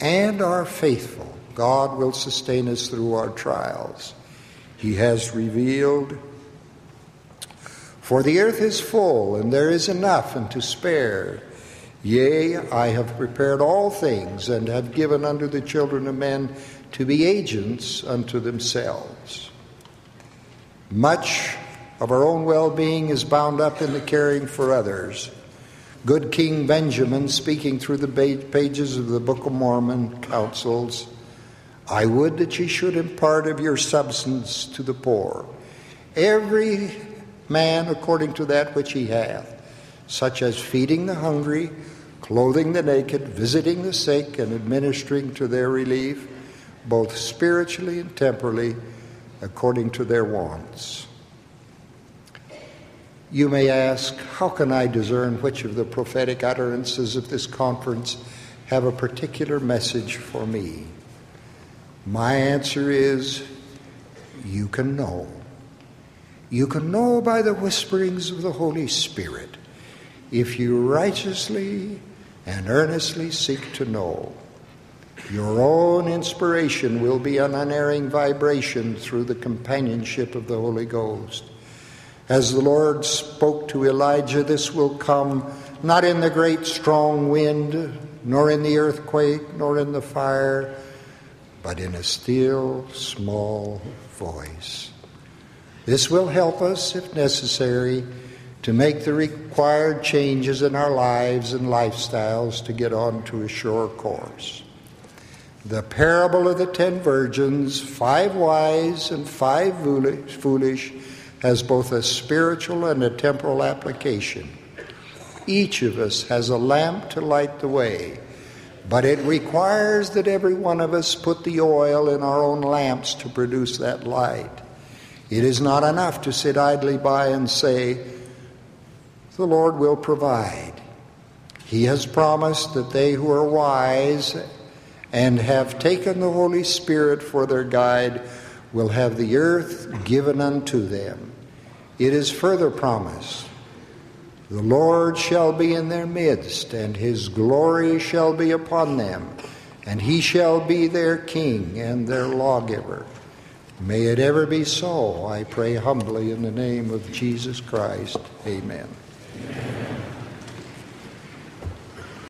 and are faithful, God will sustain us through our trials. He has revealed, For the earth is full, and there is enough and to spare. Yea, I have prepared all things, and have given unto the children of men to be agents unto themselves. Much of our own well being is bound up in the caring for others. Good King Benjamin, speaking through the pages of the Book of Mormon, counsels I would that ye should impart of your substance to the poor, every man according to that which he hath, such as feeding the hungry clothing the naked, visiting the sick, and administering to their relief, both spiritually and temporally, according to their wants. You may ask, how can I discern which of the prophetic utterances of this conference have a particular message for me? My answer is, you can know. You can know by the whisperings of the Holy Spirit if you righteously and earnestly seek to know. Your own inspiration will be an unerring vibration through the companionship of the Holy Ghost. As the Lord spoke to Elijah, this will come not in the great strong wind, nor in the earthquake, nor in the fire, but in a still small voice. This will help us, if necessary, to make the required changes in our lives and lifestyles to get on to a sure course. The parable of the ten virgins, five wise and five foolish, has both a spiritual and a temporal application. Each of us has a lamp to light the way, but it requires that every one of us put the oil in our own lamps to produce that light. It is not enough to sit idly by and say, the Lord will provide. He has promised that they who are wise and have taken the Holy Spirit for their guide will have the earth given unto them. It is further promised the Lord shall be in their midst, and his glory shall be upon them, and he shall be their king and their lawgiver. May it ever be so, I pray humbly in the name of Jesus Christ. Amen.